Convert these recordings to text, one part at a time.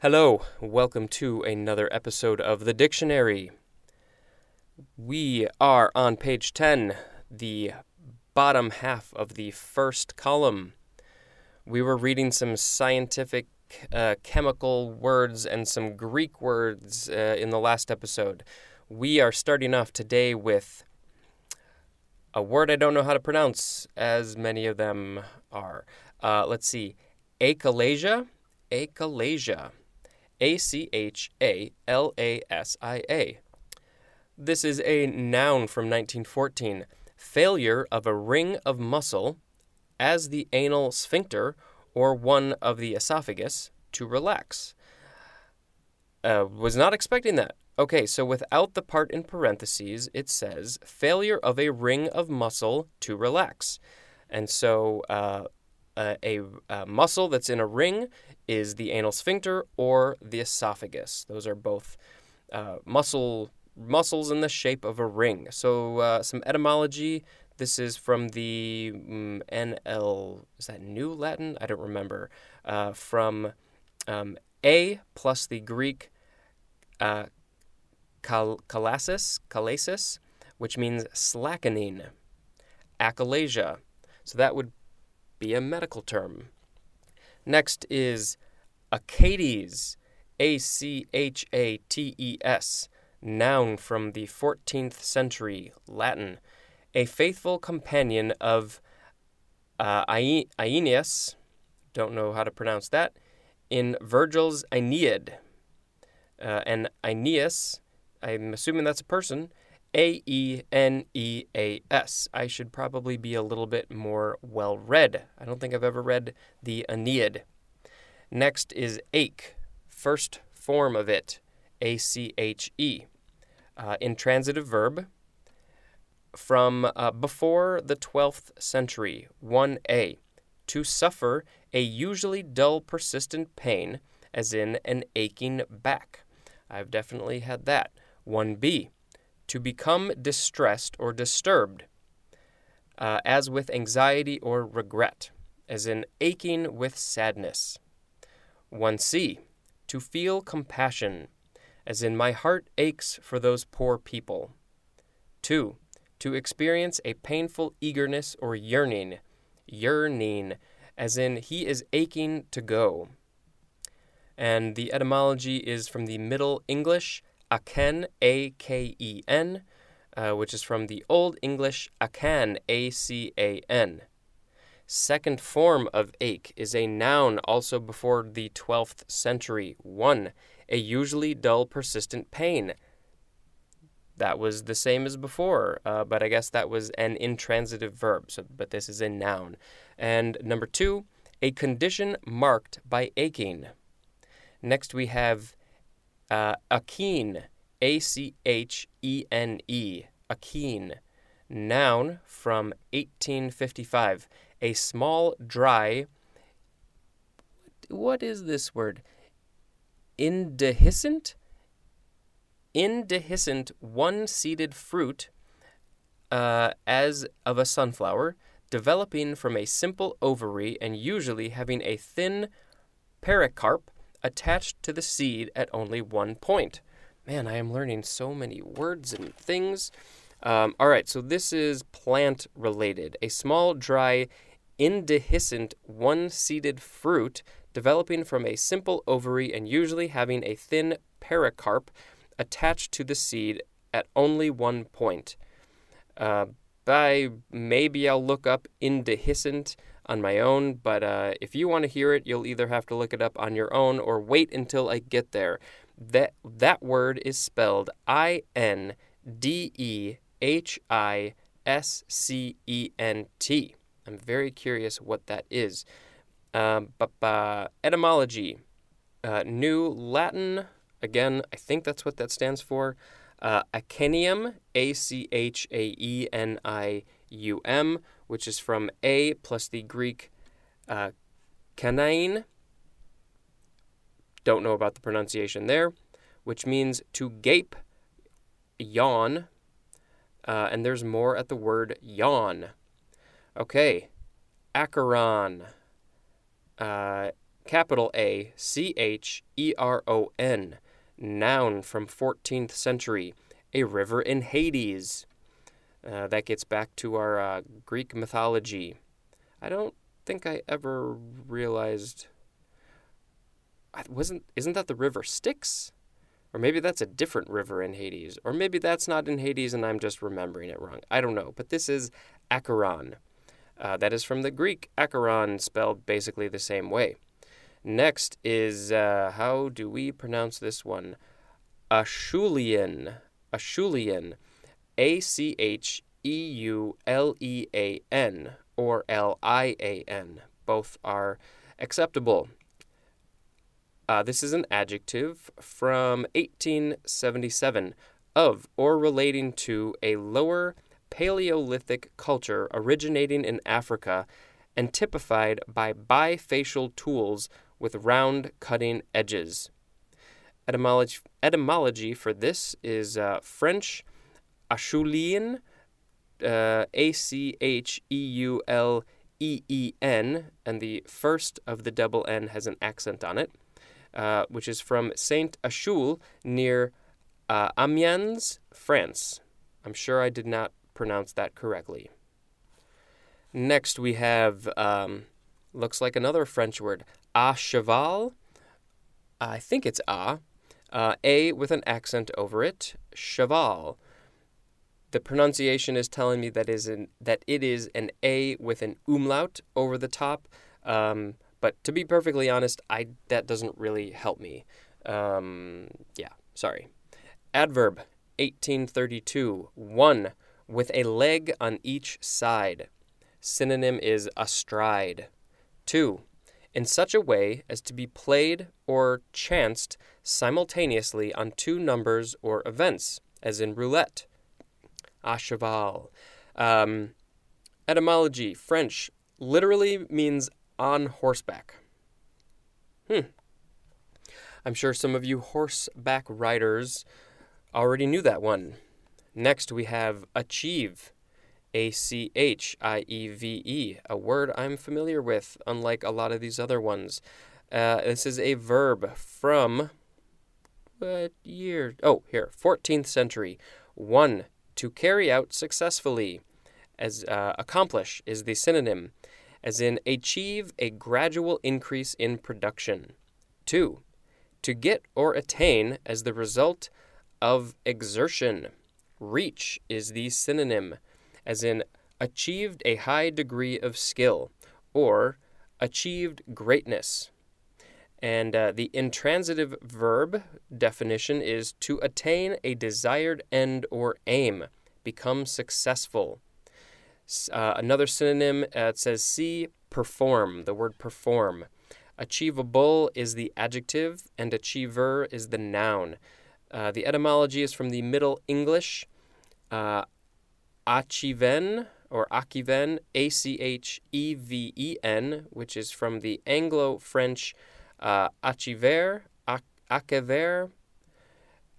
Hello, welcome to another episode of the dictionary. We are on page 10, the bottom half of the first column. We were reading some scientific uh, chemical words and some Greek words uh, in the last episode. We are starting off today with a word I don't know how to pronounce, as many of them are. Uh, let's see. Achalasia. Achalasia. A C H A L A S I A. This is a noun from 1914. Failure of a ring of muscle as the anal sphincter or one of the esophagus to relax. Uh, was not expecting that. Okay, so without the part in parentheses, it says failure of a ring of muscle to relax. And so uh, a, a, muscle that's in a ring is the anal sphincter or the esophagus. Those are both uh, muscle muscles in the shape of a ring. So uh, some etymology. This is from the um, mm, NL. Is that New Latin? I don't remember. Uh, from um, A plus the Greek uh, kal- kalasis, kalasis, which means slackening. Achalasia. So that would be a medical term. Next is Achates, A C H A T E S, noun from the 14th century, Latin. A faithful companion of uh, Aeneas, don't know how to pronounce that, in Virgil's Aeneid. Uh, and Aeneas, I'm assuming that's a person, a E N E A S. I should probably be a little bit more well read. I don't think I've ever read the Aeneid. Next is ache, first form of it, A C H E. Uh, intransitive verb from uh, before the 12th century, 1a. To suffer a usually dull, persistent pain, as in an aching back. I've definitely had that. 1b to become distressed or disturbed, uh, as with anxiety or regret, as in aching with sadness. 1c. To feel compassion, as in my heart aches for those poor people. 2. To experience a painful eagerness or yearning, yearning, as in he is aching to go. And the etymology is from the Middle English Aken, A K E N, uh, which is from the Old English acan, A C A N. Second form of ache is a noun also before the 12th century. One, a usually dull, persistent pain. That was the same as before, uh, but I guess that was an intransitive verb, so, but this is a noun. And number two, a condition marked by aching. Next, we have uh, achene, A C H E N E, achene. Noun from 1855. A small, dry. What is this word? Indehiscent? Indehiscent, one seeded fruit, uh, as of a sunflower, developing from a simple ovary and usually having a thin pericarp attached to the seed at only one point. Man, I am learning so many words and things. Um, all right, so this is plant related. A small, dry, indehiscent, one seeded fruit developing from a simple ovary and usually having a thin pericarp attached to the seed at only one point. Uh, by maybe I'll look up indehiscent on my own, but uh, if you want to hear it, you'll either have to look it up on your own or wait until I get there. That that word is spelled I N D E H I S C E N T. I'm very curious what that is. Um, etymology, uh, New Latin. Again, I think that's what that stands for. Uh, A C H A E N I U M, which is from A plus the Greek uh, kanain. Don't know about the pronunciation there, which means to gape, yawn, uh, and there's more at the word yawn. Okay, acheron. Uh, capital A C H E R O N, noun from 14th century, a river in Hades. Uh, that gets back to our uh, Greek mythology. I don't think I ever realized. I wasn't isn't that the river Styx? Or maybe that's a different river in Hades. Or maybe that's not in Hades and I'm just remembering it wrong. I don't know. But this is Acheron. Uh, that is from the Greek Acheron, spelled basically the same way. Next is, uh, how do we pronounce this one? Acheulean. Acheulean. A C H E U L E A N or L I A N. Both are acceptable. Uh, this is an adjective from 1877 of or relating to a lower Paleolithic culture originating in Africa and typified by bifacial tools with round cutting edges. Etymology, etymology for this is uh, French Acheulean, uh, A C H E U L E E N, and the first of the double N has an accent on it, uh, which is from Saint Achille near uh, Amiens, France. I'm sure I did not pronounce that correctly. Next, we have um, looks like another French word, a cheval. I think it's a, uh, a with an accent over it, cheval. The pronunciation is telling me that is an, that it is an a with an umlaut over the top. Um, but to be perfectly honest, I that doesn't really help me. Um, yeah, sorry. Adverb 1832 one with a leg on each side. Synonym is astride. 2. In such a way as to be played or chanced simultaneously on two numbers or events, as in roulette. A cheval. Um, etymology French literally means on horseback. Hmm. I'm sure some of you horseback riders already knew that one. Next, we have achieve. A C H I E V E, a word I'm familiar with, unlike a lot of these other ones. Uh, this is a verb from what year? Oh, here, 14th century. One, to carry out successfully. As uh, accomplish is the synonym, as in achieve a gradual increase in production. Two, to get or attain as the result of exertion. Reach is the synonym, as in achieved a high degree of skill or achieved greatness. And uh, the intransitive verb definition is to attain a desired end or aim, become successful. Uh, another synonym uh, it says see perform, the word perform. Achievable is the adjective, and achiever is the noun. Uh, the etymology is from the Middle English. Uh, achiven or achiven, A C H E V E N, which is from the Anglo French uh, achiver, achever.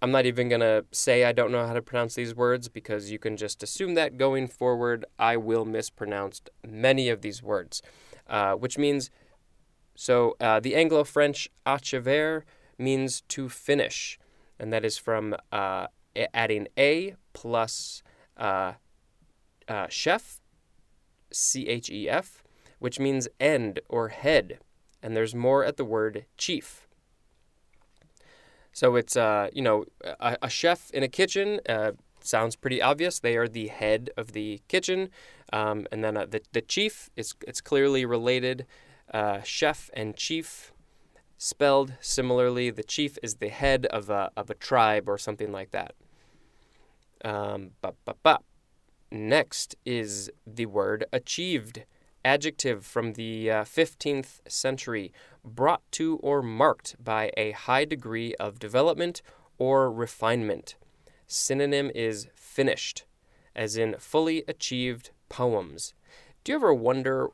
I'm not even going to say I don't know how to pronounce these words because you can just assume that going forward I will mispronounce many of these words, uh, which means so uh, the Anglo French achever means to finish and that is from uh, adding a plus uh, uh, chef, C H E F, which means end or head, and there's more at the word chief. So it's uh, you know a, a, chef in a kitchen uh, sounds pretty obvious. They are the head of the kitchen, um, and then uh, the the chief is it's clearly related. Uh, chef and chief spelled similarly. The chief is the head of a, of a tribe or something like that. Um. Next is the word achieved, adjective from the uh, 15th century, brought to or marked by a high degree of development or refinement. Synonym is finished, as in fully achieved poems. Do you ever wonder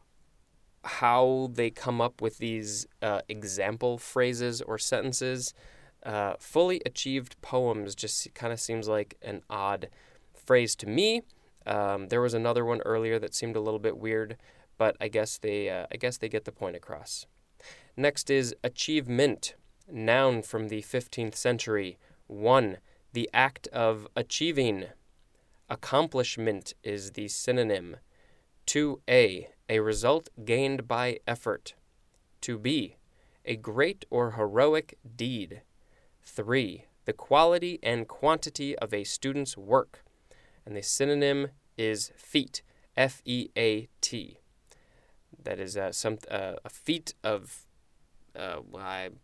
how they come up with these uh, example phrases or sentences. Uh, fully achieved poems just kind of seems like an odd phrase to me. Um, there was another one earlier that seemed a little bit weird, but I guess they uh, I guess they get the point across. Next is achievement, noun from the 15th century. 1. The act of achieving. Accomplishment is the synonym. 2a. A result gained by effort. 2b. A great or heroic deed. 3. The quality and quantity of a student's work. And the synonym is feat. F E A T. That is uh, some uh, a feat of. Uh, I'm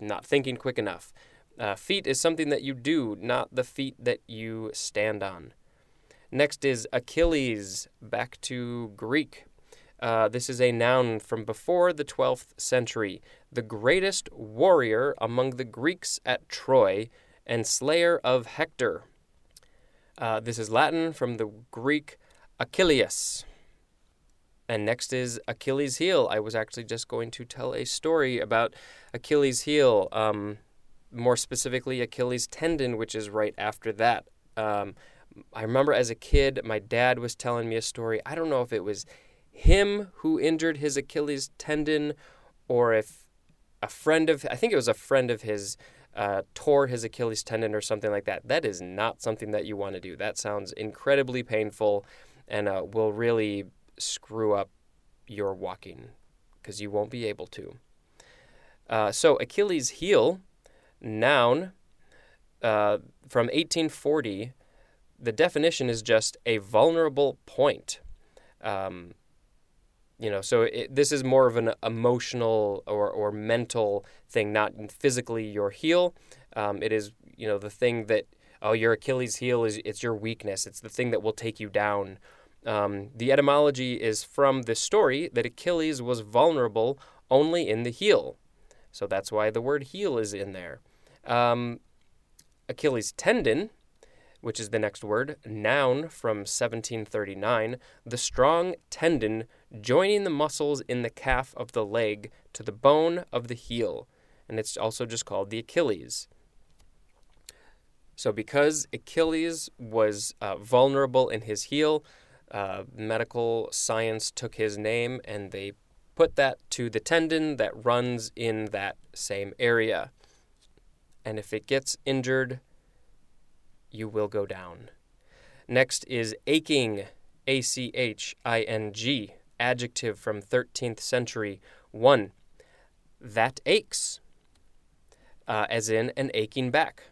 not thinking quick enough. Uh, feat is something that you do, not the feet that you stand on. Next is Achilles, back to Greek. Uh, this is a noun from before the 12th century, the greatest warrior among the Greeks at Troy and slayer of Hector. Uh, this is Latin from the Greek Achilles. And next is Achilles' heel. I was actually just going to tell a story about Achilles' heel, um, more specifically, Achilles' tendon, which is right after that. Um, I remember as a kid, my dad was telling me a story. I don't know if it was him who injured his Achilles tendon or if a friend of, I think it was a friend of his, uh, tore his Achilles tendon or something like that. That is not something that you want to do. That sounds incredibly painful and uh, will really screw up your walking because you won't be able to. Uh, so, Achilles' heel, noun, uh, from 1840 the definition is just a vulnerable point. Um, you know, so it, this is more of an emotional or, or mental thing, not physically your heel. Um, it is, you know, the thing that, oh, your Achilles heel is it's your weakness. It's the thing that will take you down. Um, the etymology is from the story that Achilles was vulnerable only in the heel. So that's why the word heel is in there. Um, Achilles tendon which is the next word, noun from 1739, the strong tendon joining the muscles in the calf of the leg to the bone of the heel. And it's also just called the Achilles. So, because Achilles was uh, vulnerable in his heel, uh, medical science took his name and they put that to the tendon that runs in that same area. And if it gets injured, you will go down. Next is aching, A C H I N G, adjective from 13th century. 1. That aches, uh, as in an aching back.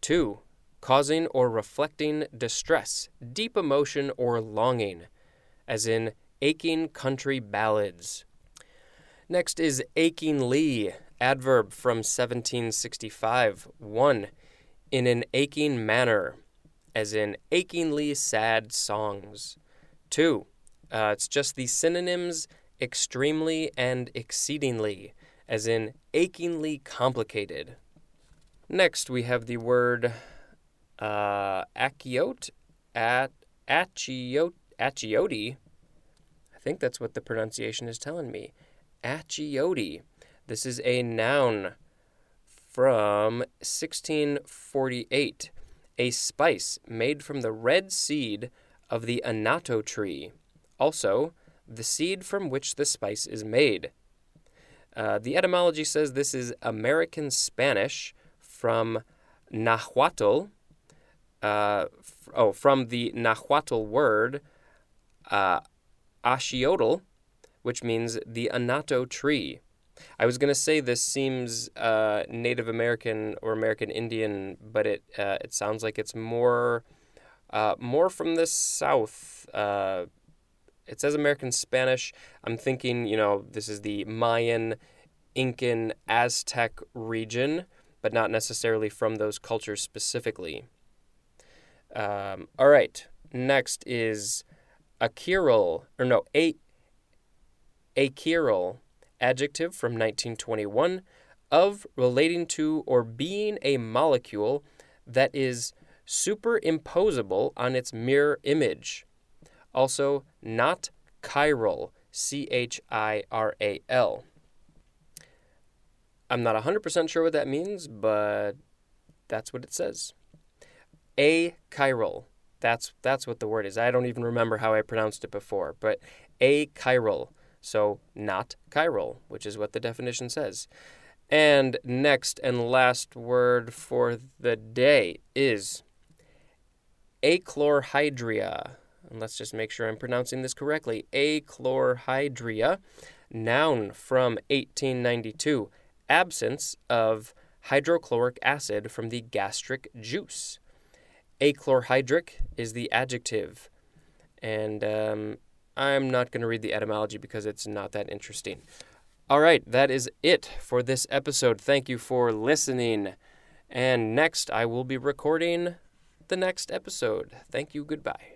2. Causing or reflecting distress, deep emotion, or longing, as in aching country ballads. Next is achingly, adverb from 1765. 1 in an aching manner, as in achingly sad songs. Two, uh, it's just the synonyms extremely and exceedingly, as in achingly complicated. Next, we have the word uh, achiote, at, achiote, achiote. I think that's what the pronunciation is telling me. Achiote. This is a noun from 1648, a spice made from the red seed of the annatto tree, also the seed from which the spice is made. Uh, the etymology says this is American Spanish from Nahuatl. Uh, oh, from the Nahuatl word uh, axiotl, which means the annatto tree. I was gonna say this seems uh, Native American or American Indian, but it uh, it sounds like it's more uh, more from the South. Uh, it says American Spanish. I'm thinking, you know, this is the Mayan, Incan, Aztec region, but not necessarily from those cultures specifically. Um, all right, next is a Kirill, or no, a a adjective from 1921 of relating to or being a molecule that is superimposable on its mirror image. Also, not chiral, C H I R A L. I'm not 100% sure what that means, but that's what it says. Achiral. That's that's what the word is. I don't even remember how I pronounced it before, but achiral. So, not chiral, which is what the definition says. And next and last word for the day is achlorhydria. And let's just make sure I'm pronouncing this correctly. Achlorhydria, noun from 1892, absence of hydrochloric acid from the gastric juice. Achlorhydric is the adjective. And um, I'm not going to read the etymology because it's not that interesting. All right, that is it for this episode. Thank you for listening. And next, I will be recording the next episode. Thank you. Goodbye.